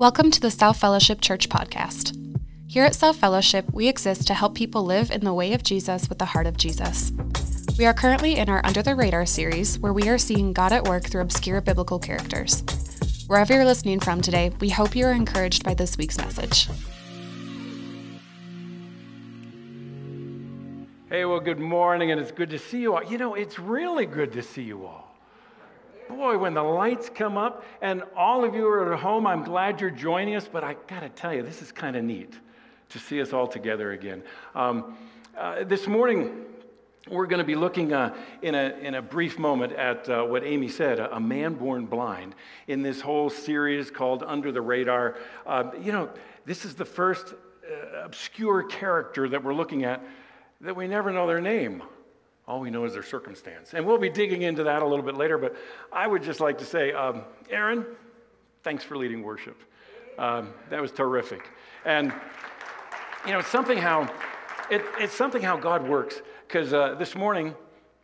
Welcome to the South Fellowship Church podcast. Here at South Fellowship, we exist to help people live in the way of Jesus with the heart of Jesus. We are currently in our Under the Radar series, where we are seeing God at work through obscure biblical characters. Wherever you're listening from today, we hope you are encouraged by this week's message. Hey, well, good morning, and it's good to see you all. You know, it's really good to see you all. Boy, when the lights come up, and all of you are at home, I'm glad you're joining us, but I gotta tell you, this is kind of neat to see us all together again. Um, uh, this morning, we're going to be looking uh, in, a, in a brief moment at uh, what Amy said a, a, man born blind in this whole series called Under the Radar. Uh, you know, this is the first uh, obscure character that we're looking at that we never know their name. All we know is their circumstance. And we'll be digging into that a little bit later, but I would just like to say, um, Aaron, thanks for leading worship. Um, that was terrific. And, you know, it's something how, it, it's something how God works. Because uh, this morning,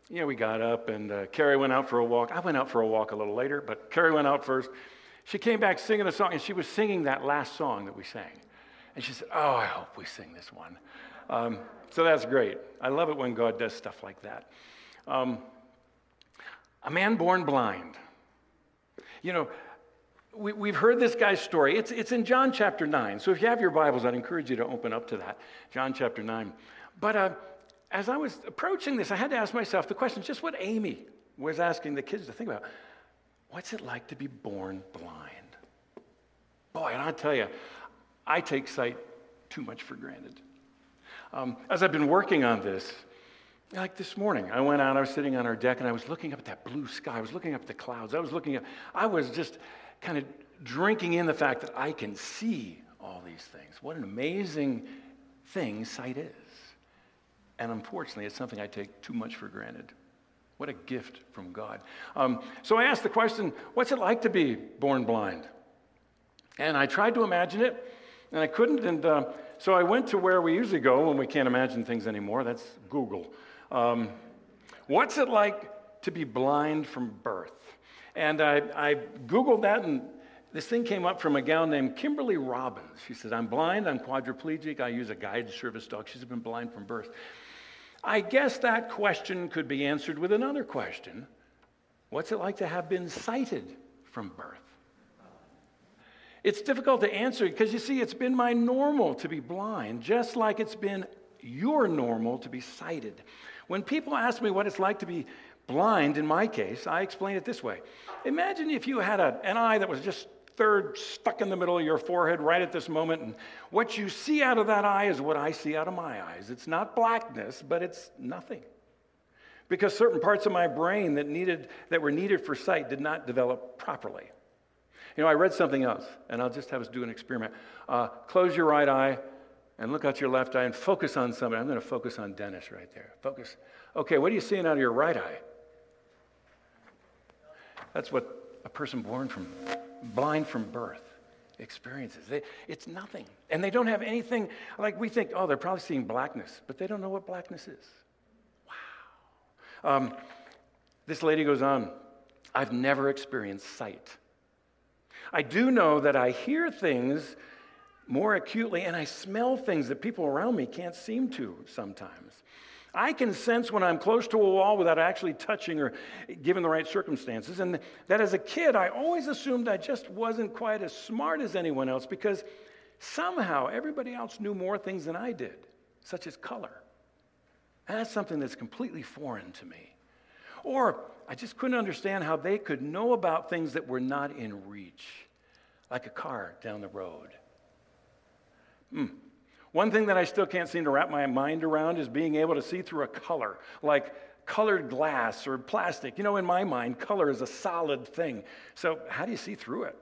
you know, we got up and uh, Carrie went out for a walk. I went out for a walk a little later, but Carrie went out first. She came back singing a song, and she was singing that last song that we sang. And she said, Oh, I hope we sing this one. Um, so that's great. I love it when God does stuff like that. Um, a man born blind. You know, we, have heard this guy's story. It's, it's in John chapter 9. So if you have your Bibles, I'd encourage you to open up to that. John chapter 9. But uh, as I was approaching this, I had to ask myself the question just what Amy was asking the kids to think about. What's it like to be born blind? Boy, and I tell you, I take sight too much for granted. Um, as I've been working on this, like this morning, I went out, I was sitting on our deck, and I was looking up at that blue sky. I was looking up at the clouds. I was looking at, I was just kind of drinking in the fact that I can see all these things. What an amazing thing sight is. And unfortunately, it's something I take too much for granted. What a gift from God. Um, so I asked the question what's it like to be born blind? And I tried to imagine it, and I couldn't. And uh, so I went to where we usually go when we can't imagine things anymore. That's Google. Um, what's it like to be blind from birth? And I, I Googled that, and this thing came up from a gal named Kimberly Robbins. She said, I'm blind, I'm quadriplegic, I use a guide service dog. She's been blind from birth. I guess that question could be answered with another question What's it like to have been sighted from birth? It's difficult to answer because you see, it's been my normal to be blind, just like it's been your normal to be sighted. When people ask me what it's like to be blind, in my case, I explain it this way Imagine if you had a, an eye that was just third stuck in the middle of your forehead right at this moment, and what you see out of that eye is what I see out of my eyes. It's not blackness, but it's nothing. Because certain parts of my brain that, needed, that were needed for sight did not develop properly. You know, I read something else, and I'll just have us do an experiment. Uh, close your right eye and look out your left eye and focus on somebody. I'm going to focus on Dennis right there. Focus. Okay, what are you seeing out of your right eye? That's what a person born from, blind from birth experiences. They, it's nothing. And they don't have anything, like we think, oh, they're probably seeing blackness, but they don't know what blackness is. Wow. Um, this lady goes on, I've never experienced sight. I do know that I hear things more acutely and I smell things that people around me can't seem to sometimes. I can sense when I'm close to a wall without actually touching or given the right circumstances. And that as a kid, I always assumed I just wasn't quite as smart as anyone else because somehow everybody else knew more things than I did, such as color. And that's something that's completely foreign to me. Or I just couldn't understand how they could know about things that were not in reach, like a car down the road. Hmm. One thing that I still can't seem to wrap my mind around is being able to see through a color, like colored glass or plastic. You know, in my mind, color is a solid thing. So, how do you see through it?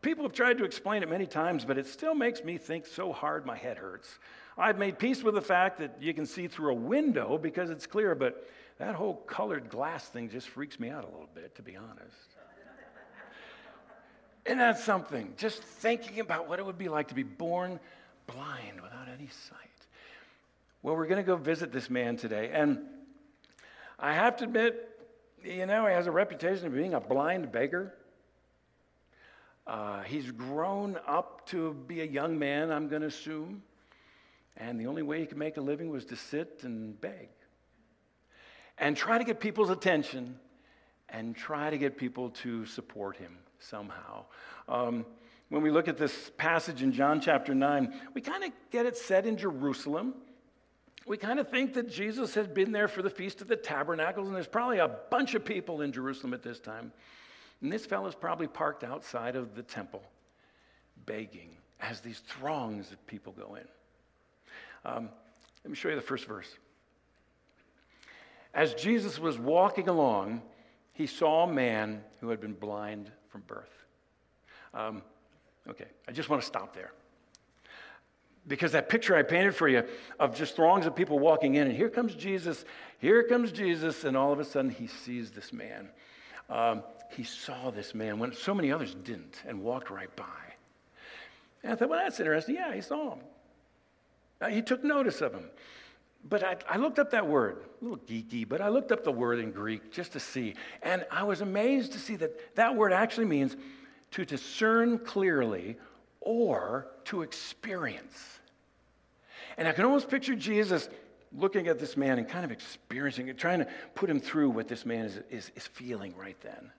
People have tried to explain it many times, but it still makes me think so hard my head hurts. I've made peace with the fact that you can see through a window because it's clear, but that whole colored glass thing just freaks me out a little bit, to be honest. Isn't that something? Just thinking about what it would be like to be born blind without any sight. Well, we're going to go visit this man today. And I have to admit, you know, he has a reputation of being a blind beggar. Uh, he's grown up to be a young man, I'm going to assume. And the only way he could make a living was to sit and beg and try to get people's attention and try to get people to support him somehow. Um, when we look at this passage in John chapter 9, we kind of get it set in Jerusalem. We kind of think that Jesus had been there for the Feast of the Tabernacles, and there's probably a bunch of people in Jerusalem at this time. And this fellow's probably parked outside of the temple, begging as these throngs of people go in. Um, let me show you the first verse. As Jesus was walking along, he saw a man who had been blind from birth. Um, okay, I just want to stop there. Because that picture I painted for you of just throngs of people walking in, and here comes Jesus, here comes Jesus, and all of a sudden he sees this man. Um, he saw this man when so many others didn't and walked right by. And I thought, well, that's interesting. Yeah, he saw him. Uh, he took notice of him. But I, I, looked up that word, a little geeky, but I looked up the word in Greek just to see. And I was amazed to see that that word actually means to discern clearly or to experience. And I can almost picture Jesus looking at this man and kind of experiencing it, trying to put him through what this man is, is, is feeling right then.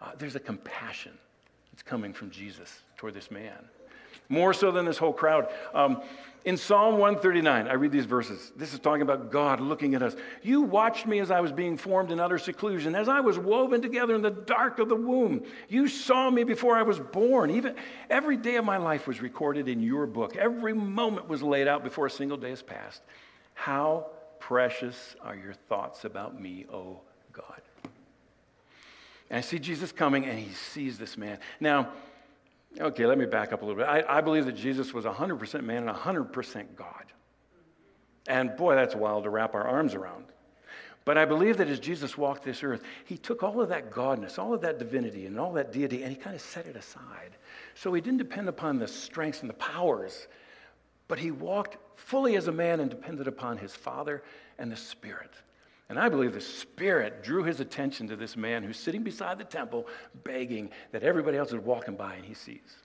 Uh, there's a compassion that's coming from Jesus toward this man, more so than this whole crowd. Um, in Psalm 139, I read these verses. This is talking about God looking at us. You watched me as I was being formed in utter seclusion, as I was woven together in the dark of the womb. You saw me before I was born. Even every day of my life was recorded in your book. Every moment was laid out before a single day has passed. How precious are your thoughts about me, O God. And I see Jesus coming, and he sees this man. Now, okay, let me back up a little bit. I, I believe that Jesus was 100% man and 100% God. And boy, that's wild to wrap our arms around. But I believe that as Jesus walked this earth, he took all of that godness, all of that divinity, and all that deity, and he kind of set it aside. So he didn't depend upon the strengths and the powers but he walked fully as a man and depended upon his Father and the Spirit. And I believe the Spirit drew his attention to this man who's sitting beside the temple begging that everybody else is walking by and he sees.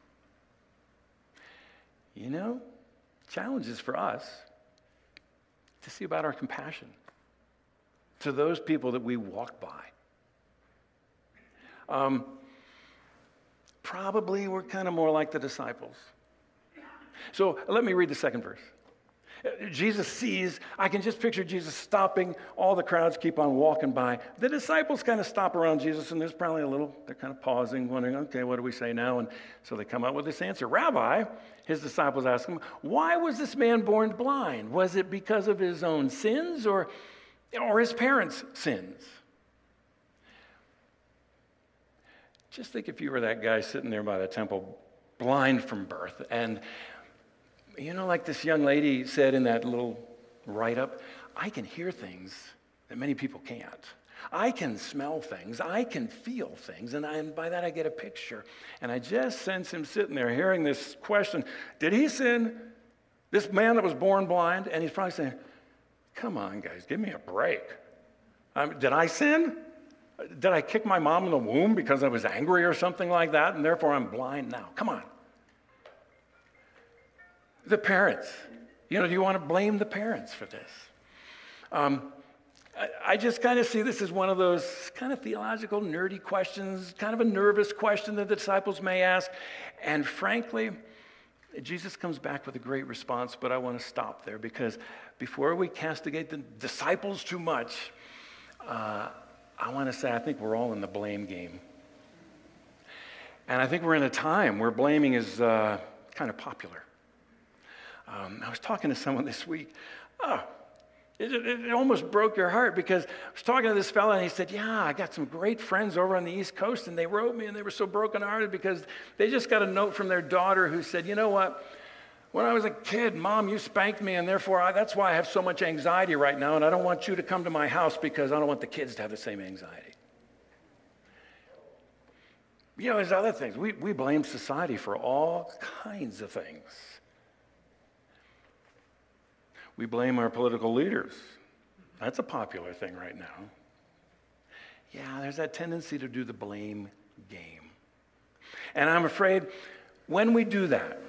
You know, challenges for us to see about our compassion to those people that we walk by. Um, probably we're kind of more like the disciples. So let me read the second verse. Jesus sees, I can just picture Jesus stopping, all the crowds keep on walking by. The disciples kind of stop around Jesus, and there's probably a little, they're kind of pausing, wondering, okay, what do we say now? And so they come up with this answer Rabbi, his disciples ask him, why was this man born blind? Was it because of his own sins or, or his parents' sins? Just think if you were that guy sitting there by the temple, blind from birth, and you know, like this young lady said in that little write up, I can hear things that many people can't. I can smell things, I can feel things, and, I, and by that I get a picture. And I just sense him sitting there hearing this question Did he sin? This man that was born blind? And he's probably saying, Come on, guys, give me a break. Um, did I sin? Did I kick my mom in the womb because I was angry or something like that, and therefore I'm blind now? Come on. The parents. You know, do you want to blame the parents for this? Um, I, I just kind of see this as one of those kind of theological, nerdy questions, kind of a nervous question that the disciples may ask. And frankly, Jesus comes back with a great response, but I want to stop there because before we castigate the disciples too much, uh, I want to say I think we're all in the blame game. And I think we're in a time where blaming is uh, kind of popular. Um, I was talking to someone this week. Oh, it, it, almost broke your heart because I was talking to this fellow and he said, Yeah, I got some great friends over on the East Coast and they wrote me and they were so brokenhearted because they just got a note from their daughter who said, You know what? When I was a kid, mom, you spanked me, and therefore I, that's why I have so much anxiety right now, and I don't want you to come to my house because I don't want the kids to have the same anxiety. You know, there's other things. We, we blame society for all kinds of things. We blame our political leaders. That's a popular thing right now. Yeah, there's that tendency to do the blame game. And I'm afraid when we do that,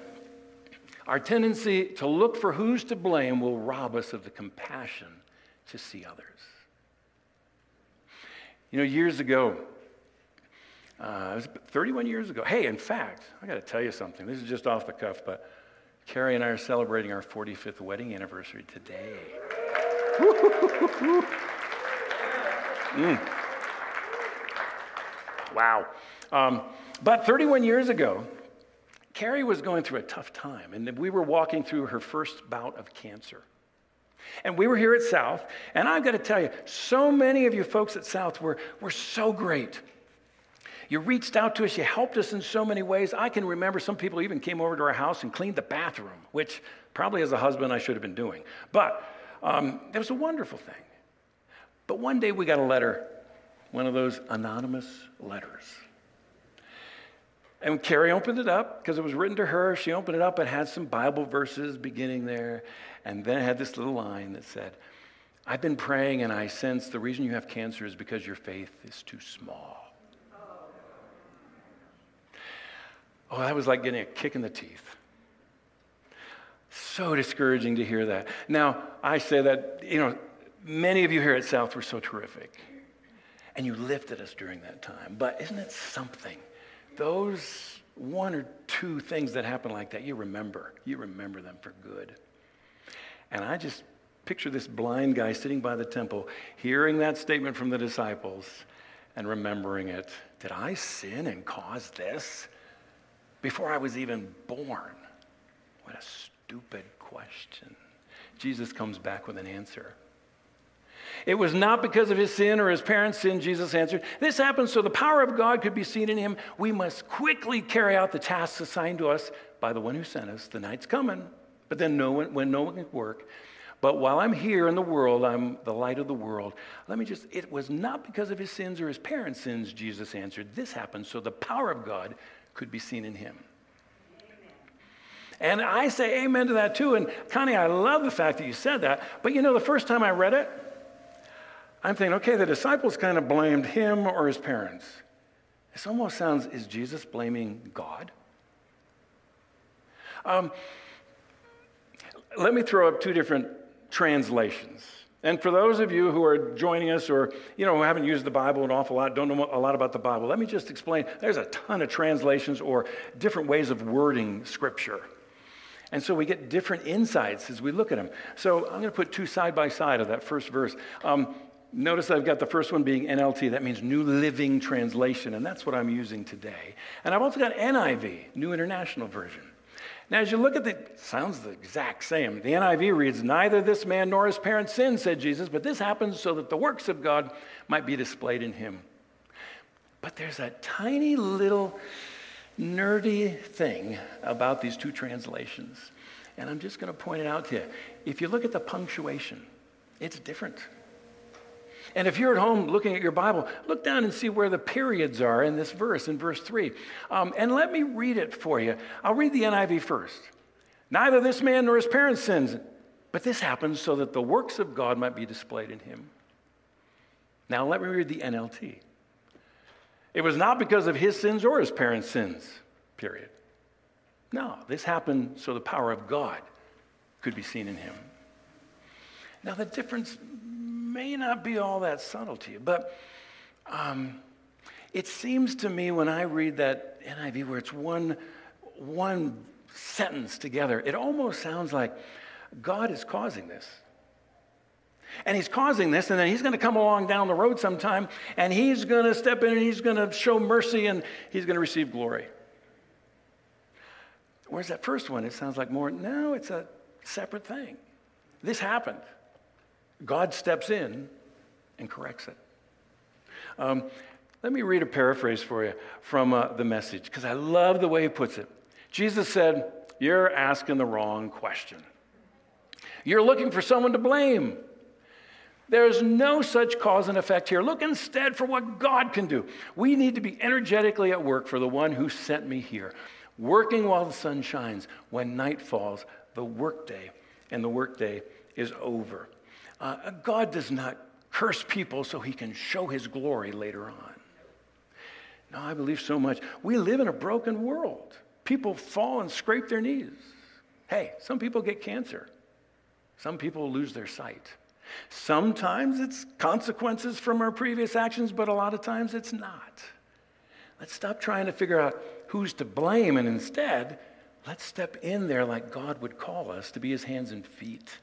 our tendency to look for who's to blame will rob us of the compassion to see others. You know, years ago, uh, it was 31 years ago. Hey, in fact, I got to tell you something. This is just off the cuff, but Carrie and I are celebrating our 45th wedding anniversary today. mm. Wow. Um, but 31 years ago, Carrie was going through a tough time, and we were walking through her first bout of cancer. And we were here at South, and I've got to tell you, so many of you folks at South were, were so great. You reached out to us, you helped us in so many ways. I can remember some people even came over to our house and cleaned the bathroom, which probably as a husband I should have been doing. But um, it was a wonderful thing. But one day we got a letter, one of those anonymous letters. And Carrie opened it up because it was written to her. She opened it up and had some Bible verses beginning there. And then it had this little line that said, I've been praying and I sense the reason you have cancer is because your faith is too small. Oh, that was like getting a kick in the teeth. So discouraging to hear that. Now, I say that, you know, many of you here at South were so terrific. And you lifted us during that time. But isn't it something? Those one or two things that happen like that, you remember. You remember them for good. And I just picture this blind guy sitting by the temple, hearing that statement from the disciples and remembering it. Did I sin and cause this? Before I was even born? What a stupid question. Jesus comes back with an answer. It was not because of his sin or his parents' sin, Jesus answered. This happened so the power of God could be seen in him. We must quickly carry out the tasks assigned to us by the one who sent us. The night's coming, but then no one, when no one can work. But while I'm here in the world, I'm the light of the world. Let me just, it was not because of his sins or his parents' sins, Jesus answered. This happened so the power of God could be seen in him. And I say amen to that too. And Connie, I love the fact that you said that. But you know, the first time I read it, I'm thinking, okay, the disciples kind of blamed him or his parents. This almost sounds, is Jesus blaming God? Um, let me throw up two different translations. And for those of you who are joining us or, you know, who haven't used the Bible an awful lot, don't know a lot about the Bible, let me just explain. There's a ton of translations or different ways of wording Scripture. And so we get different insights as we look at them. So I'm going to put two side by side of that first verse. Um, notice I've got the first one being NLT, that means New Living Translation, and that's what I'm using today. And I've also got NIV, New International Version. Now, as you look at the, sounds the exact same. The NIV reads, Neither this man nor his parents sinned, said Jesus, but this happens so that the works of God might be displayed in him. But there's a tiny little nerdy thing about these two translations. And I'm just going to point it out to you. If you look at the punctuation, it's different. And if you're at home looking at your Bible, look down and see where the periods are in this verse, in verse 3. Um, and let me read it for you. I'll read the NIV first. Neither this man nor his parents sins, but this happens so that the works of God might be displayed in him. Now let me read the NLT. It was not because of his sins or his parents' sins, period. No, this happened so the power of God could be seen in him. Now, the difference may not be all that subtle to you, but um, it seems to me when I read that NIV where it's one, one sentence together, it almost sounds like God is causing this. And he's causing this, and then he's going to come along down the road sometime, and he's going to step in and he's going to show mercy and he's going to receive glory. Whereas that first one, it sounds like more, no, it's a separate thing. This happened. God steps in and corrects it. Um, let me read a paraphrase for you from uh, the message, because I love the way he puts it. Jesus said, You're asking the wrong question. You're looking for someone to blame. There's no such cause and effect here. Look instead for what God can do. We need to be energetically at work for the one who sent me here, working while the sun shines. When night falls, the workday, and the workday is over. Uh, God does not curse people so he can show his glory later on. No, I believe so much. We live in a broken world. People fall and scrape their knees. Hey, some people get cancer. Some people lose their sight. Sometimes it's consequences from our previous actions, but a lot of times it's not. Let's stop trying to figure out who's to blame and instead, let's step in there like God would call us to be his hands and feet,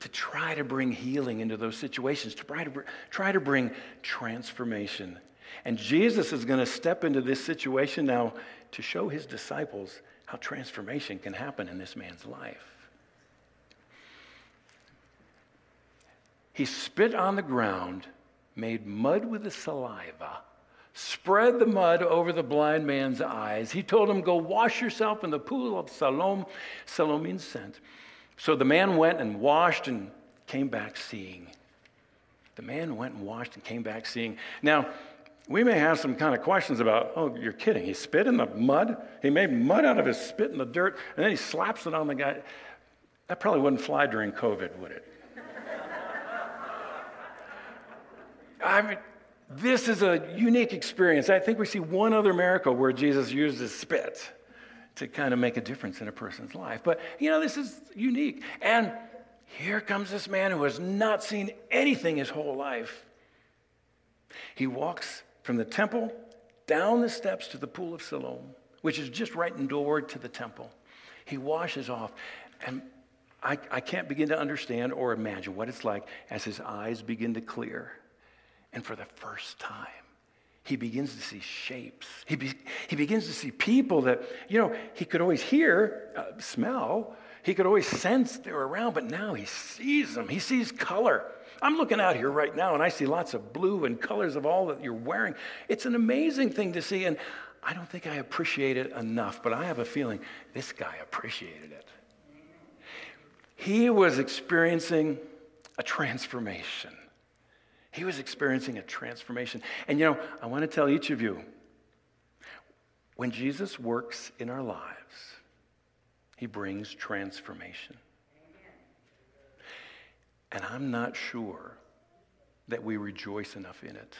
to try to bring healing into those situations, to try to, try to bring transformation. And Jesus is going to step into this situation now to show his disciples how transformation can happen in this man's life. He spit on the ground, made mud with the saliva, spread the mud over the blind man's eyes. He told him, Go wash yourself in the pool of Siloam. Siloam means. So the man went and washed and came back seeing. The man went and washed and came back seeing. Now, we may have some kind of questions about, oh, you're kidding. He spit in the mud. He made mud out of his spit in the dirt, and then he slaps it on the guy. That probably wouldn't fly during COVID, would it? I mean, this is a unique experience. I think we see one other miracle where Jesus used his spit to kind of make a difference in a person's life. But, you know, this is unique. And here comes this man who has not seen anything his whole life. He walks from the temple down the steps to the pool of Siloam, which is just right in door to the temple. He washes off. And I, I can't begin to understand or imagine what it's like as his eyes begin to clear and for the first time, he begins to see shapes. He, be, he begins to see people that, you know, he could always hear, uh, smell, he could always sense they were around, but now he sees them. He sees color. I'm looking out here right now and I see lots of blue and colors of all that you're wearing. It's an amazing thing to see, and I don't think I appreciate it enough, but I have a feeling this guy appreciated it. He was experiencing a transformation. He was experiencing a transformation. And you know, I want to tell each of you when Jesus works in our lives, he brings transformation. And I'm not sure that we rejoice enough in it.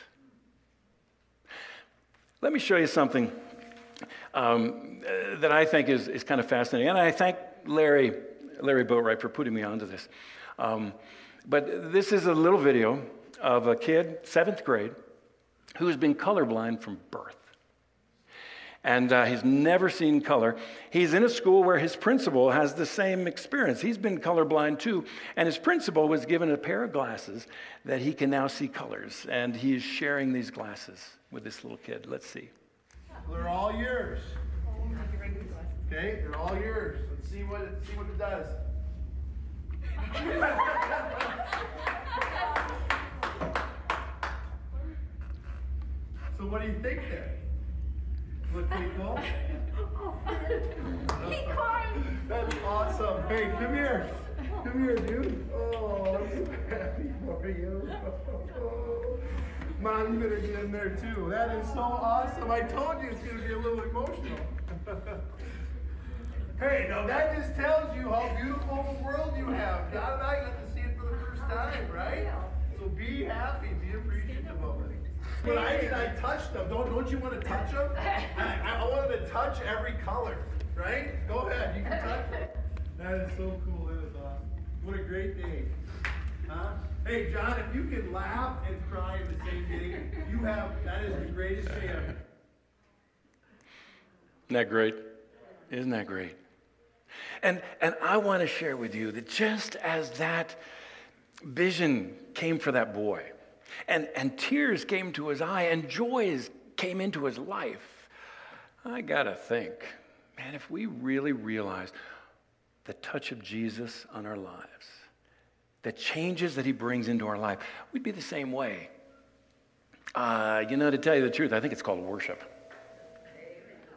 Let me show you something um, that I think is, is kind of fascinating. And I thank Larry, Larry Boatwright for putting me onto this. Um, but this is a little video of a kid, seventh grade, who's been colorblind from birth. And uh, he's never seen color. He's in a school where his principal has the same experience. He's been colorblind too. And his principal was given a pair of glasses that he can now see colors. And he is sharing these glasses with this little kid. Let's see. They're all yours. Okay, they're all yours. Let's see what it, see what it does. So what do you think there? Look pretty cool? That's awesome. Hey, come here. Come here, dude. Oh, I'm so happy for you. Mom, you better get in there too. That is so awesome. I told you it's to be a little emotional. hey, now that just tells you how beautiful of a world you have. God and I got to see it for the first time, right? So be happy, be appreciative of it. But I did, I touched them. Don't, don't you want to touch them? I, I wanted to touch every color, right? Go ahead, you can touch them. That is so cool. That is awesome. What a great day. Huh? Hey, John, if you can laugh and cry in the same day, you have, that is the greatest day ever. Isn't that great? Isn't that great? And, and I want to share with you that just as that vision came for that boy, and, and tears came to his eye and joys came into his life. I got to think, man, if we really realized the touch of Jesus on our lives, the changes that he brings into our life, we'd be the same way. Uh, you know, to tell you the truth, I think it's called worship.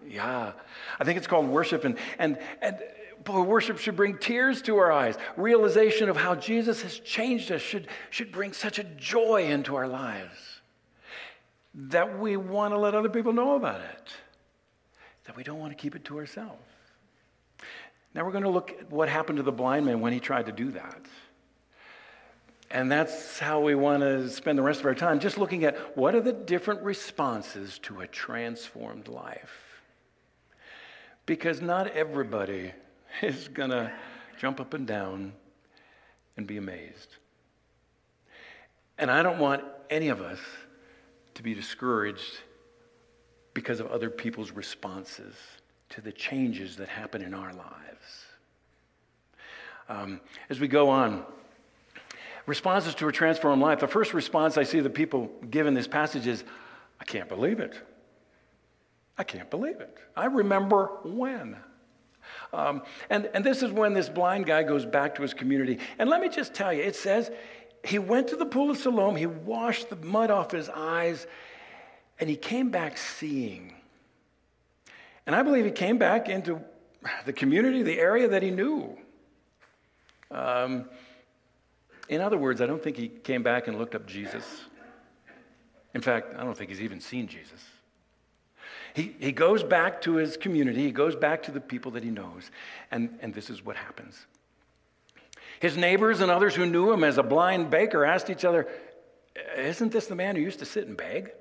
Yeah, I think it's called worship. And, and, and boy, worship should bring tears to our eyes. Realization of how Jesus has changed us should, should bring such a joy into our lives that we want to let other people know about it, that we don't want to keep it to ourselves. Now we're going to look at what happened to the blind man when he tried to do that. And that's how we want to spend the rest of our time, just looking at what are the different responses to a transformed life. Because not everybody is going to jump up and down and be amazed. And I don't want any of us to be discouraged because of other people's responses to the changes that happen in our lives. Um, as we go on, responses to a transformed life. The first response I see the people give in this passage is, I can't believe it. I can't believe it. I remember when. Um, and, and this is when this blind guy goes back to his community. And let me just tell you, it says he went to the pool of Siloam, he washed the mud off his eyes, and he came back seeing. And I believe he came back into the community, the area that he knew. Um, in other words, I don't think he came back and looked up Jesus. In fact, I don't think he's even seen Jesus. He, he goes back to his community, he goes back to the people that he knows, and, and this is what happens. His neighbors and others who knew him as a blind baker asked each other, uh, Isn't this the man who used to sit and beg?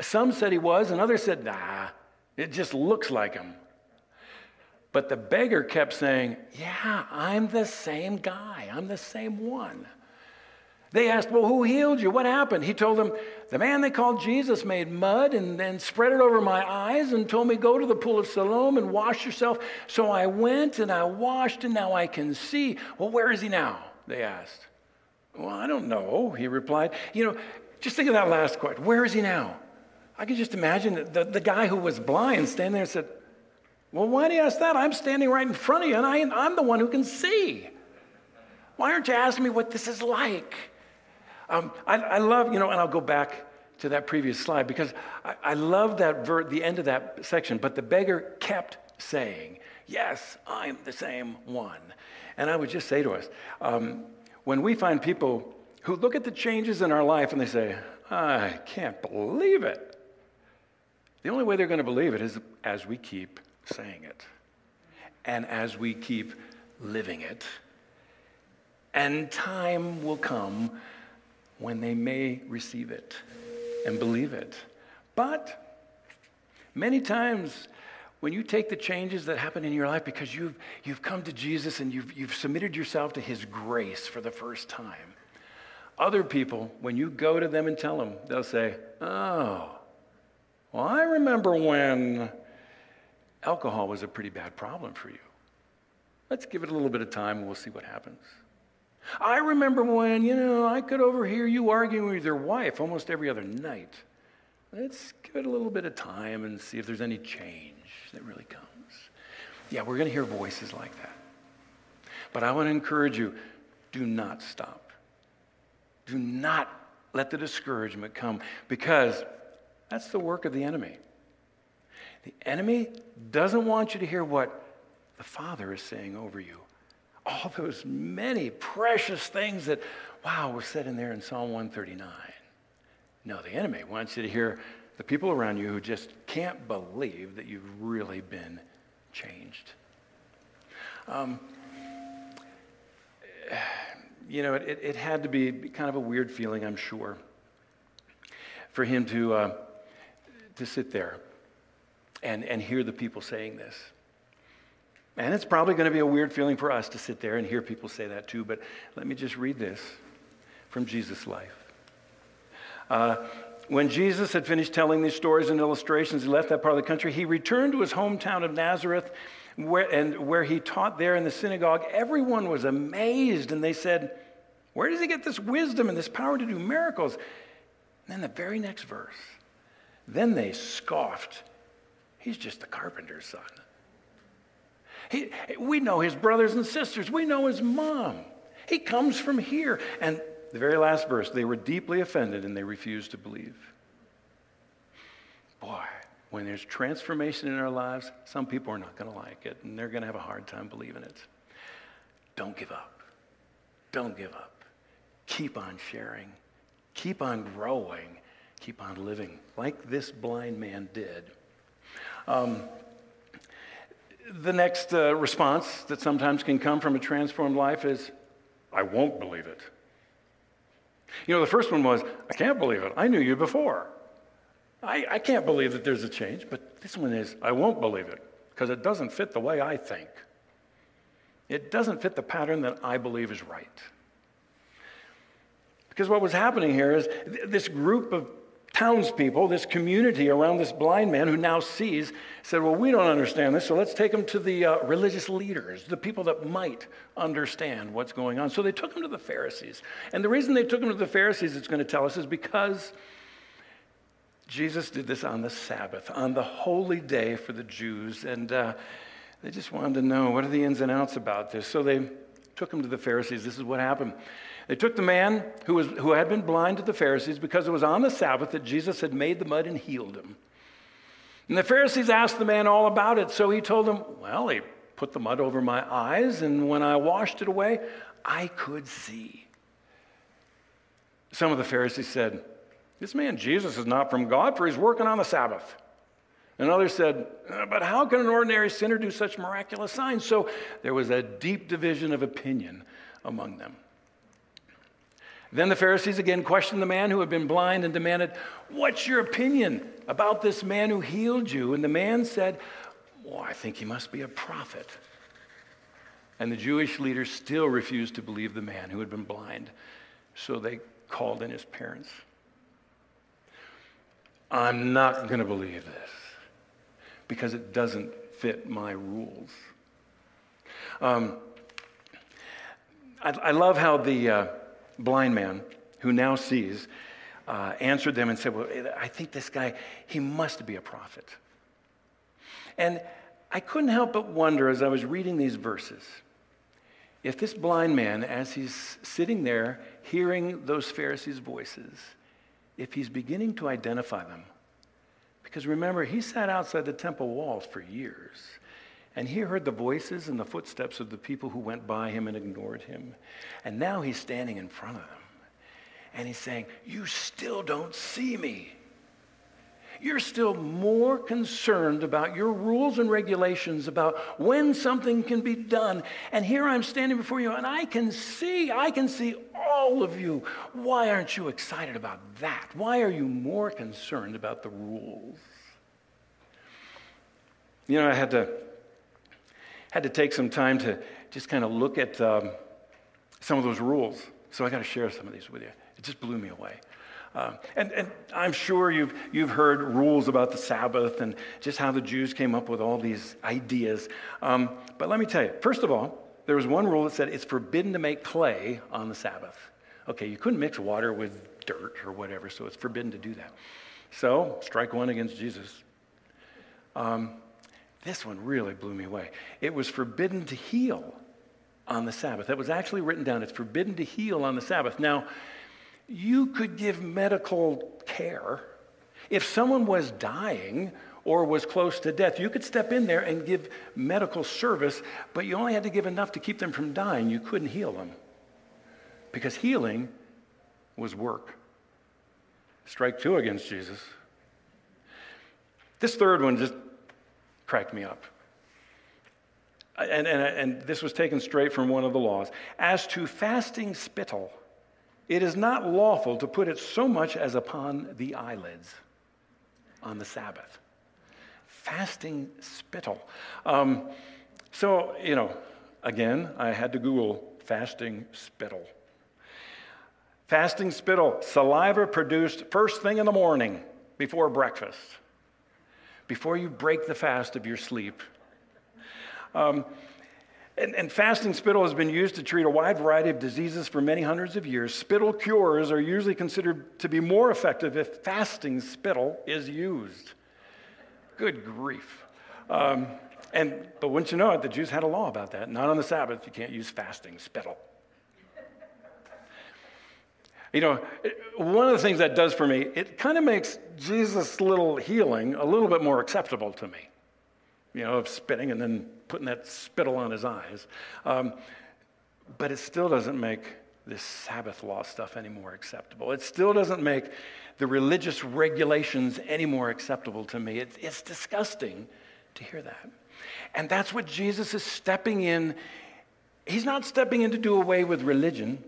Some said he was, and others said, Nah, it just looks like him. But the beggar kept saying, Yeah, I'm the same guy. I'm the same one. They asked, Well, who healed you? What happened? He told them, The man they called Jesus made mud and then spread it over my eyes and told me, Go to the pool of Siloam and wash yourself. So I went and I washed and now I can see. Well, where is he now? They asked. Well, I don't know, he replied. You know, just think of that last question. Where is he now? I can just imagine the, the guy who was blind standing there and said, well, why do you ask that? I'm standing right in front of you and I, I'm the one who can see. Why aren't you asking me what this is like? Um, I, I, love, you know, and I'll go back to that previous slide because I, I love that ver- the end of that section. But the beggar kept saying, Yes, I'm the same one. And I would just say to us, um, when we find people who look at the changes in our life and they say, I can't believe it, the only way they're going to believe it is as we keep saying it. And as we keep living it, and time will come when they may receive it and believe it. But many times, when you take the changes that happen in your life because you've, you've come to Jesus and you've, you've submitted yourself to His grace for the first time, other people, when you go to them and tell them, they'll say, Oh, well, I remember when alcohol was a pretty bad problem for you. Let's give it a little bit of time and we'll see what happens. I remember when, you know, I could overhear you arguing with your wife almost every other night. Let's give it a little bit of time and see if there's any change that really comes. Yeah, we're going to hear voices like that. But I want to encourage you do not stop. Do not let the discouragement come because that's the work of the enemy. The enemy doesn't want you to hear what the Father is saying over you. All those many precious things that, wow, were said in there in Psalm 139. No, the enemy wants you to hear the people around you who just can't believe that you've really been changed. Um, you know, it, it, had to be kind of a weird feeling, I'm sure, for him to, uh, to sit there and, and hear the people saying this. And it's probably going to be a weird feeling for us to sit there and hear people say that too, but let me just read this from Jesus' life. Uh, when Jesus had finished telling these stories and illustrations, he left that part of the country. He returned to his hometown of Nazareth, where, and where he taught there in the synagogue. Everyone was amazed, and they said, Where does he get this wisdom and this power to do miracles? And then the very next verse, then they scoffed He's just a carpenter's son. He, we know his brothers and sisters. We know his mom. He comes from here. And the very last verse, they were deeply offended and they refused to believe. Boy, when there's transformation in our lives, some people are not going to like it and they're going to have a hard time believing it. Don't give up. Don't give up. Keep on sharing. Keep on growing. Keep on living like this blind man did. Um, the next uh, response that sometimes can come from a transformed life is, I won't believe it. You know, the first one was, I can't believe it. I knew you before. I, I can't believe that there's a change. But this one is, I won't believe it because it doesn't fit the way I think. It doesn't fit the pattern that I believe is right. Because what was happening here is th- this group of townspeople, this community around this blind man who now sees, said, Well, we don't understand this, so let's take him to the uh, religious leaders, the people that might understand what's going on. So they took him to the Pharisees. And the reason they took him to the Pharisees, it's going to tell us, is because Jesus did this on the Sabbath, on the holy day for the Jews. And uh, they just wanted to know what are the ins and outs about this. So they took him to the Pharisees. This is what happened. They took the man who, was, who had been blind to the Pharisees because it was on the Sabbath that Jesus had made the mud and healed him. And the Pharisees asked the man all about it. So he told them, Well, he put the mud over my eyes, and when I washed it away, I could see. Some of the Pharisees said, This man Jesus is not from God, for he's working on the Sabbath. And others said, uh, But how can an ordinary sinner do such miraculous signs? So there was a deep division of opinion among them. Then the Pharisees again questioned the man who had been blind and demanded, What's your opinion about this man who healed you? And the man said, Well, I think he must be a prophet. And the Jewish leaders still refused to believe the man who had been blind. So they called in his parents. I'm not going to believe this because it doesn't fit my rules. Um, I, I, love how the. Uh, blind man who now sees uh, answered them and said, Well, I think this guy, he must be a prophet. And I couldn't help but wonder as I was reading these verses if this blind man, as he's sitting there hearing those Pharisees' voices, if he's beginning to identify them. Because remember, he sat outside the temple walls for years. And he heard the voices and the footsteps of the people who went by him and ignored him. And now he's standing in front of them. And he's saying, You still don't see me. You're still more concerned about your rules and regulations about when something can be done. And here I'm standing before you, and I can see, I can see all of you. Why aren't you excited about that? Why are you more concerned about the rules? You know, I had to had to take some time to just kind of look at um, some of those rules. So I got to share some of these with you. It just blew me away. Um, and, and, I'm sure you've, you've heard rules about the Sabbath and just how the Jews came up with all these ideas. Um, but let me tell you, first of all, there was one rule that said it's forbidden to make clay on the Sabbath. Okay, you couldn't mix water with dirt or whatever, so it's forbidden to do that. So, strike one against Jesus. Um, this one really blew me away. It was forbidden to heal on the Sabbath. That was actually written down. It's forbidden to heal on the Sabbath. Now, you could give medical care. If someone was dying or was close to death, you could step in there and give medical service, but you only had to give enough to keep them from dying. You couldn't heal them because healing was work. Strike two against Jesus. This third one just cracked me up. And, and, and this was taken straight from one of the laws. As to fasting spittle, it is not lawful to put it so much as upon the eyelids on the Sabbath. Fasting spittle. Um, so, you know, again, I had to Google fasting spittle. Fasting spittle, saliva produced first thing in the morning before breakfast before you break the fast of your sleep. Um, and, and, fasting spittle has been used to treat a wide variety of diseases for many hundreds of years. Spittle cures are usually considered to be more effective if fasting spittle is used. Good grief. Um, and, but wouldn't you know it, the Jews had a law about that. Not on the Sabbath, you can't use fasting spittle. You know, one of the things that does for me, it kind of makes Jesus' little healing a little bit more acceptable to me. You know, of spitting and then putting that spittle on his eyes. Um, but it still doesn't make this Sabbath law stuff any more acceptable. It still doesn't make the religious regulations any more acceptable to me. It's, it's disgusting to hear that. And that's what Jesus is stepping in. He's not stepping in to do away with religion.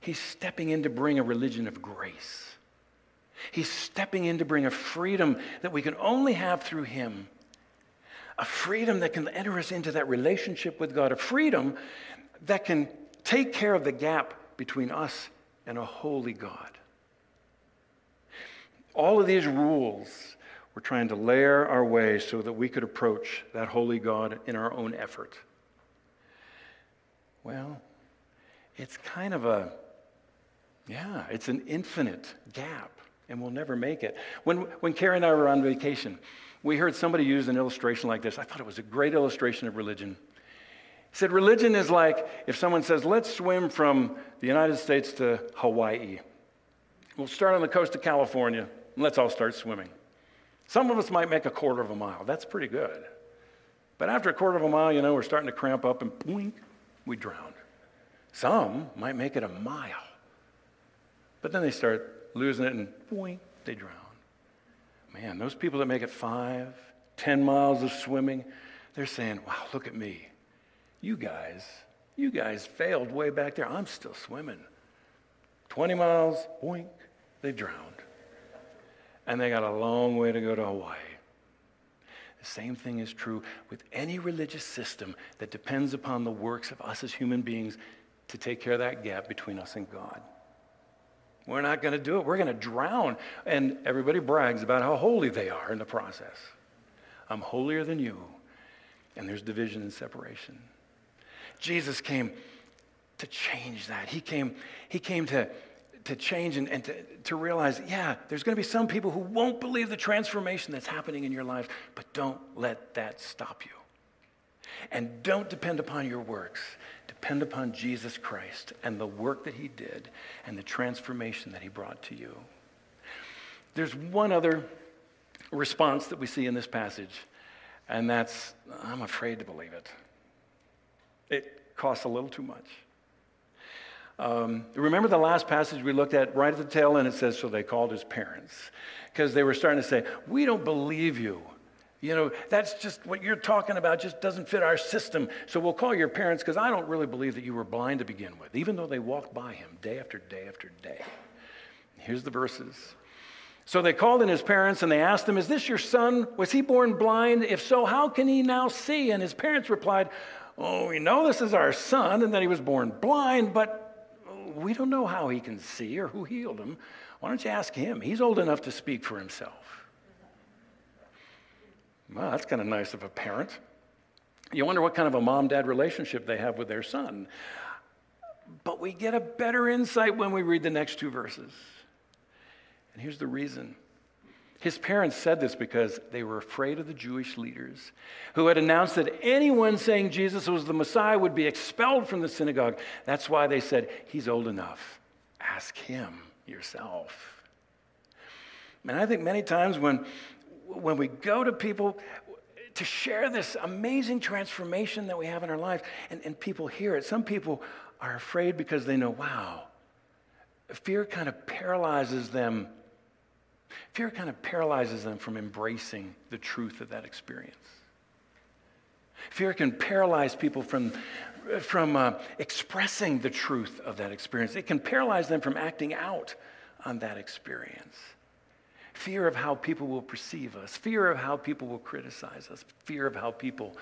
He's stepping in to bring a religion of grace. He's stepping in to bring a freedom that we can only have through Him. A freedom that can enter us into that relationship with God. A freedom that can take care of the gap between us and a holy God. All of these rules we're trying to layer our way so that we could approach that holy God in our own effort. Well, it's kind of a, yeah, it's an infinite gap, and we'll never make it. When, when Carrie and I were on vacation, we heard somebody use an illustration like this. I thought it was a great illustration of religion. He said, Religion is like if someone says, Let's swim from the United States to Hawaii. We'll start on the coast of California, and let's all start swimming. Some of us might make a quarter of a mile. That's pretty good. But after a quarter of a mile, you know, we're starting to cramp up and boink, we drown. Some might make it a mile. But then they start losing it and boink, they drown. Man, those people that make it five, ten miles of swimming, they're saying, wow, look at me. You guys, you guys failed way back there. I'm still swimming. 20 miles, boink, they drowned and they got a long way to go to Hawaii. The same thing is true with any religious system that depends upon the works of us as human beings to take care of that gap between us and God. We're not going to do it. We're going to drown. And everybody brags about how holy they are in the process. I'm holier than you. And there's division and separation. Jesus came to change that. He came, he came to, to change and, and to, to realize, yeah, there's going to be some people who won't believe the transformation that's happening in your life, but don't let that stop you. And don't depend upon your works. Depend upon Jesus Christ and the work that he did and the transformation that he brought to you. There's one other response that we see in this passage, and that's I'm afraid to believe it. It costs a little too much. Um, remember the last passage we looked at right at the tail end? It says, So they called his parents because they were starting to say, We don't believe you. You know, that's just what you're talking about, just doesn't fit our system. So we'll call your parents because I don't really believe that you were blind to begin with, even though they walked by him day after day after day. Here's the verses. So they called in his parents and they asked him, Is this your son? Was he born blind? If so, how can he now see? And his parents replied, Oh, we know this is our son and that he was born blind, but we don't know how he can see or who healed him. Why don't you ask him? He's old enough to speak for himself. Well, that's kind of nice of a parent. You wonder what kind of a mom dad relationship they have with their son. But we get a better insight when we read the next two verses. And here's the reason his parents said this because they were afraid of the Jewish leaders who had announced that anyone saying Jesus was the Messiah would be expelled from the synagogue. That's why they said, He's old enough. Ask him yourself. And I think many times when, when we go to people to share this amazing transformation that we have in our lives, and, and people hear it, some people are afraid because they know, wow, fear kind of paralyzes them Fear kind of paralyzes them from embracing the truth of that experience. Fear can paralyze people from, from uh, expressing the truth of that experience. It can paralyze them from acting out on that experience. Fear of how people will perceive us, fear of how people will criticize us, fear of how people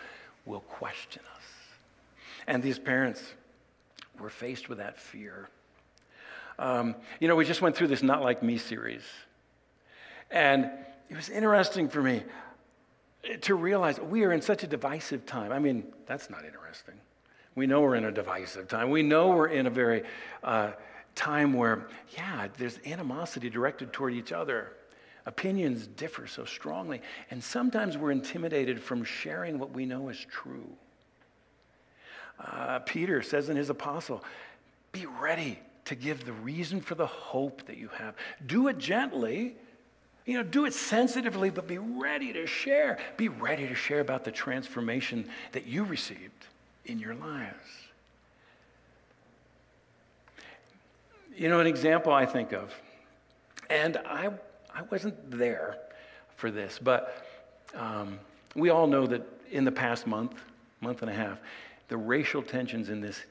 will question us. And these parents were faced with that fear. Um, you know, we just went through this Not Like Me series. And it was interesting for me to realize we are in such a divisive time. I mean, that's not interesting. We know we're in a divisive time. We know we're in a very uh, time where, yeah, there's animosity directed toward each other. Opinions differ so strongly. And sometimes we're intimidated from sharing what we know is true. Uh, Peter says in his epistle, be ready to give the reason for the hope that you have. Do it gently you know, do it sensitively, but be ready to share. Be ready to share about the transformation that you received in your lives. You know, an example I think of, and I, I wasn't there for this, but um, we all know that in the past month, month and a half, the racial tensions in this,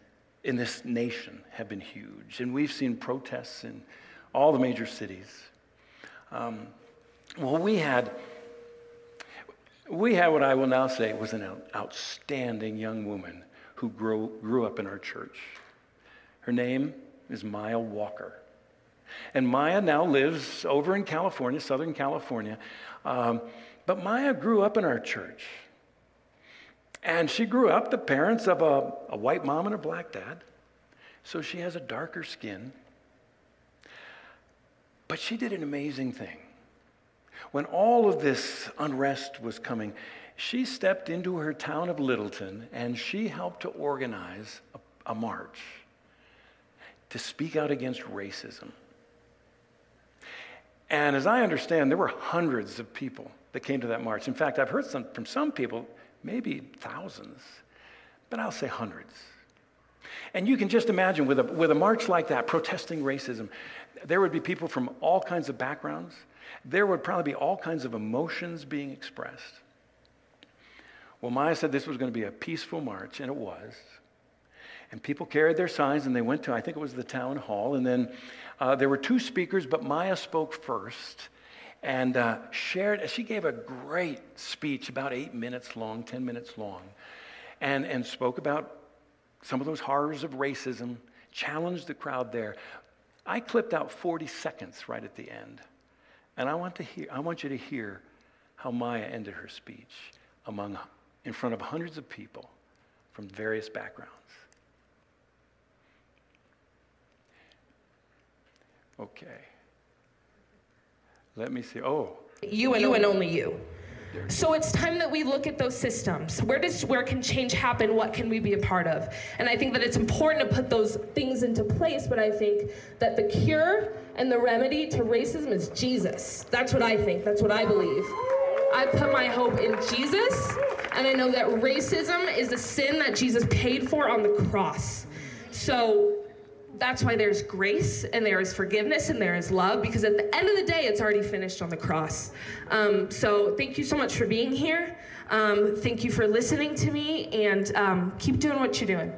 in this nation have been huge, and we've seen protests in all the major cities. Um, well, we had we had what I will now say was an outstanding young woman who grew, grew up in our church. Her name is Maya Walker. And Maya now lives over in California, Southern California. Um, but Maya grew up in our church. And she grew up the parents of a, a white mom and a black dad. So she has a darker skin. But she did an amazing thing. When all of this unrest was coming, she stepped into her town of Littleton and she helped to organize a, a march to speak out against racism. And as I understand, there were hundreds of people that came to that march. In fact, I've heard some, from some people, maybe thousands, but I'll say hundreds. And you can just imagine with a, with a march like that, protesting racism, there would be people from all kinds of backgrounds. There would probably be all kinds of emotions being expressed. Well, Maya said this was going to be a peaceful march, and it was. And people carried their signs, and they went to, I think it was the town hall. And then uh, there were two speakers, but Maya spoke first and uh, shared, she gave a great speech, about eight minutes long, 10 minutes long, and, and spoke about some of those horrors of racism, challenged the crowd there. I clipped out 40 seconds right at the end. And I want, to hear, I want you to hear how Maya ended her speech among, in front of hundreds of people from various backgrounds. Okay. Let me see. Oh. You and, you and only you. So it's time that we look at those systems. Where does where can change happen? What can we be a part of? And I think that it's important to put those things into place, but I think that the cure and the remedy to racism is Jesus. That's what I think. That's what I believe. I put my hope in Jesus, and I know that racism is a sin that Jesus paid for on the cross. So that's why there's grace and there is forgiveness and there is love because at the end of the day it's already finished on the cross. Um, so thank you so much for being here. Um, thank you for listening to me and um, keep doing what you're doing.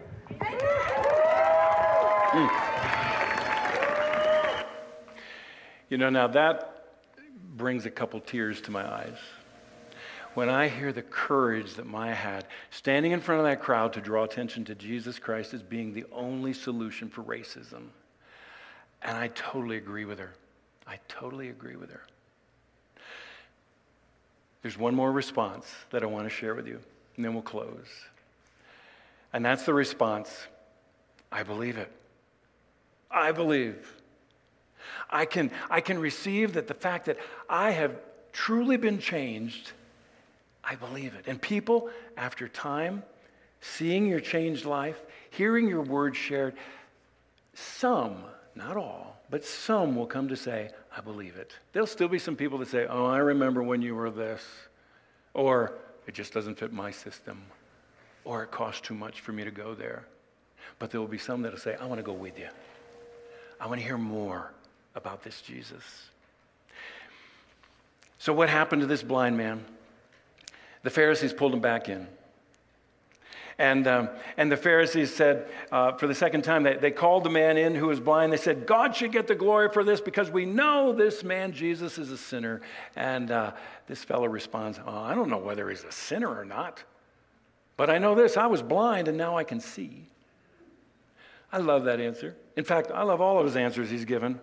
You know now that brings a couple tears to my eyes when I hear the courage that Maya had, standing in front of that crowd to draw attention to Jesus Christ as being the only solution for racism. And I totally agree with her. I totally agree with her. There's one more response that I want to share with you, and then we'll close. And that's the response I believe it. I believe. I can, I can receive that the fact that I have truly been changed I believe it. And people, after time, seeing your changed life, hearing your words shared, some, not all, but some will come to say, I believe it. There'll still be some people that say, Oh, I remember when you were this, or it just doesn't fit my system, or it costs too much for me to go there. But there will be some that'll say, I want to go with you. I want to hear more about this Jesus. So, what happened to this blind man? The Pharisees pulled him back in. And, um, and the Pharisees said, uh, for the second time, they, they called the man in who was blind. They said, God should get the glory for this because we know this man, Jesus, is a sinner. And uh, this fellow responds, oh, I don't know whether he's a sinner or not. But I know this I was blind and now I can see. I love that answer. In fact, I love all of his answers he's given.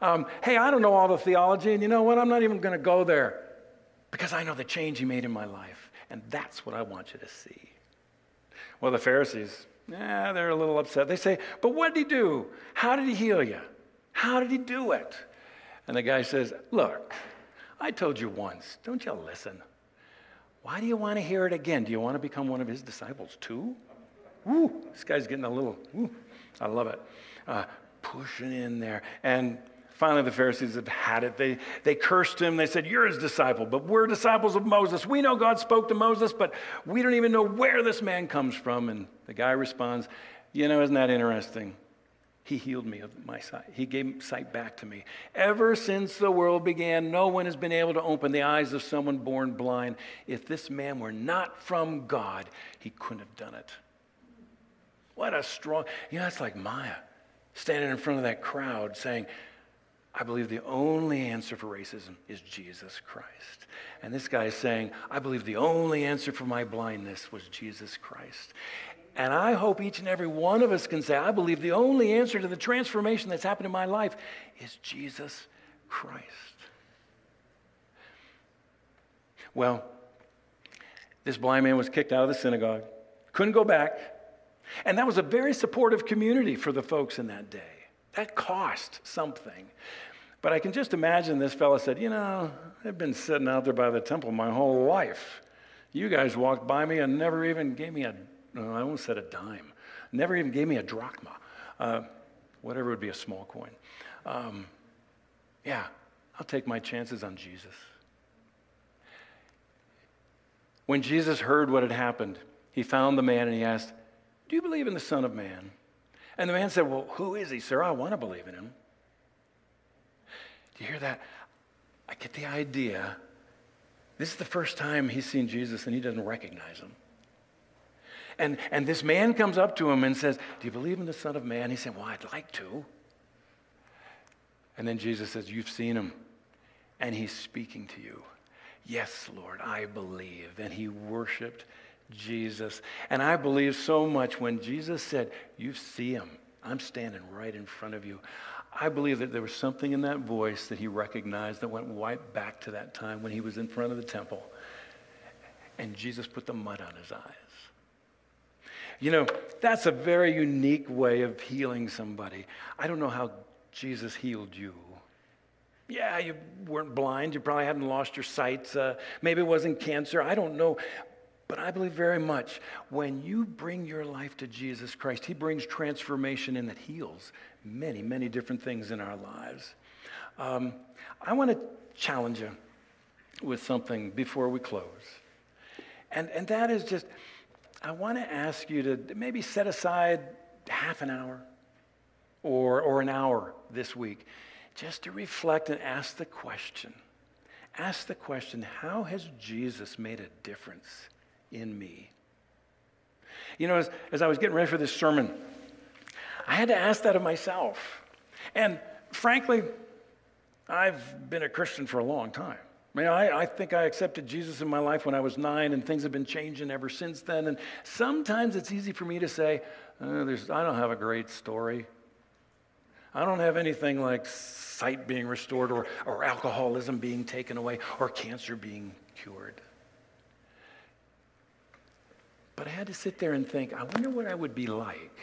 Um, hey, I don't know all the theology, and you know what? I'm not even going to go there because I know the change he made in my life. And that's what I want you to see. Well, the Pharisees, yeah, they're a little upset. They say, But what did he do? How did he heal you? How did he do it? And the guy says, Look, I told you once. Don't you listen? Why do you want to hear it again? Do you want to become one of his disciples too? Woo, this guy's getting a little, woo, I love it. Uh, pushing in there. And Finally, the Pharisees have had it. They, they cursed him. They said, You're his disciple, but we're disciples of Moses. We know God spoke to Moses, but we don't even know where this man comes from. And the guy responds, You know, isn't that interesting? He healed me of my sight. He gave sight back to me. Ever since the world began, no one has been able to open the eyes of someone born blind. If this man were not from God, he couldn't have done it. What a strong, you know, that's like Maya standing in front of that crowd saying, I believe the only answer for racism is Jesus Christ. And this guy is saying, I believe the only answer for my blindness was Jesus Christ. And I hope each and every one of us can say, I believe the only answer to the transformation that's happened in my life is Jesus Christ. Well, this blind man was kicked out of the synagogue, couldn't go back. And that was a very supportive community for the folks in that day. That cost something. But I can just imagine this fellow said, You know, I've been sitting out there by the temple my whole life. You guys walked by me and never even gave me a, no, I almost said a dime, never even gave me a drachma, uh, whatever would be a small coin. Um, yeah, I'll take my chances on Jesus. When Jesus heard what had happened, he found the man and he asked, Do you believe in the Son of Man? And the man said, Well, who is he, sir? I want to believe in him. Do you hear that? I get the idea. This is the first time he's seen Jesus and he doesn't recognize him. And, and this man comes up to him and says, Do you believe in the Son of Man? He said, Well, I'd like to. And then Jesus says, You've seen him, and he's speaking to you. Yes, Lord, I believe. And he worshiped Jesus. And I believe so much when Jesus said, You see him. I'm standing right in front of you. I believe that there was something in that voice that he recognized that went right back to that time when he was in front of the temple. And Jesus put the mud on his eyes. You know, that's a very unique way of healing somebody. I don't know how Jesus healed you. Yeah, you weren't blind. You probably hadn't lost your sight. Uh, maybe it wasn't cancer. I don't know. But I believe very much when you bring your life to Jesus Christ, He brings transformation and that heals many, many different things in our lives. Um, I want to challenge you with something before we close. And, and that is just, I want to ask you to maybe set aside half an hour or, or an hour this week just to reflect and ask the question ask the question how has Jesus made a difference in me? You know, as, as I was getting ready for this sermon, I had to ask that of myself. And frankly, I've been a Christian for a long time. I mean, I, I, think I accepted Jesus in my life when I was nine, and things have been changing ever since then. And sometimes it's easy for me to say, uh, I don't have a great story. I don't have anything like sight being restored or, or alcoholism being taken away or cancer being cured. But I had to sit there and think, I wonder what I would be like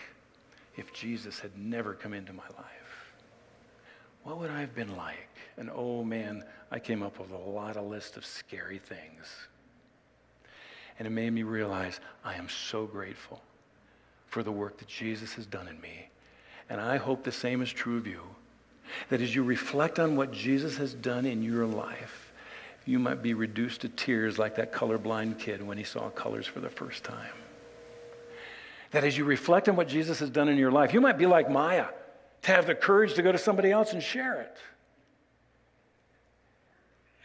if Jesus had never come into my life. What would I have been like? And oh man, I came up with a lot of list of scary things. And it made me realize I am so grateful for the work that Jesus has done in me and I hope the same is true of you. That as you reflect on what Jesus has done in your life, you might be reduced to tears like that colorblind kid when he saw colors for the first time. That as you reflect on what Jesus has done in your life, you might be like Maya, to have the courage to go to somebody else and share it.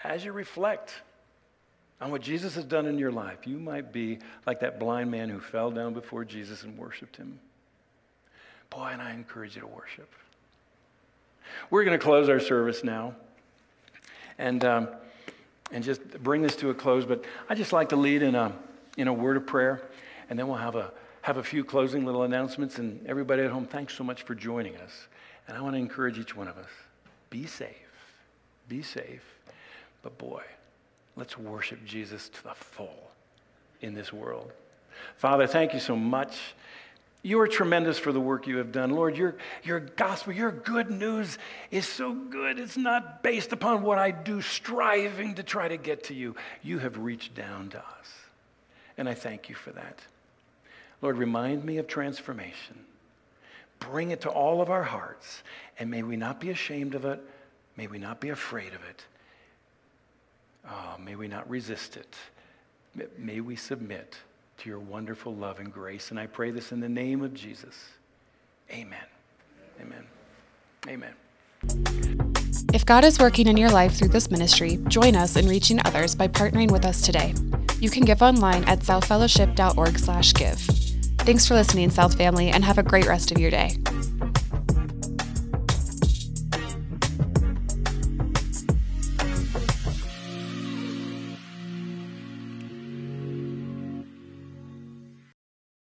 As you reflect on what Jesus has done in your life, you might be like that blind man who fell down before Jesus and worshiped him. Boy, and I encourage you to worship. We're going to close our service now and, um, and just bring this to a close. But I just like to lead in a, in a word of prayer, and then we'll have a, have a few closing little announcements. And everybody at home, thanks so much for joining us. And I want to encourage each one of us be safe. Be safe. But boy, let's worship Jesus to the full in this world. Father, thank you so much you are tremendous for the work you have done. Lord, your, your gospel, your good news is so good. It's not based upon what I do, striving to try to get to you. You have reached down to us. And I thank you for that. Lord, remind me of transformation. Bring it to all of our hearts. And may we not be ashamed of it. May we not be afraid of it. Oh, may we not resist it. May we submit to your wonderful love and grace. And I pray this in the name of Jesus. Amen. Amen. Amen. If God is working in your life through this ministry, join us in reaching others by partnering with us today. You can give online at southfellowship.org/give. Thanks for listening, South Family, and have a great rest of your day.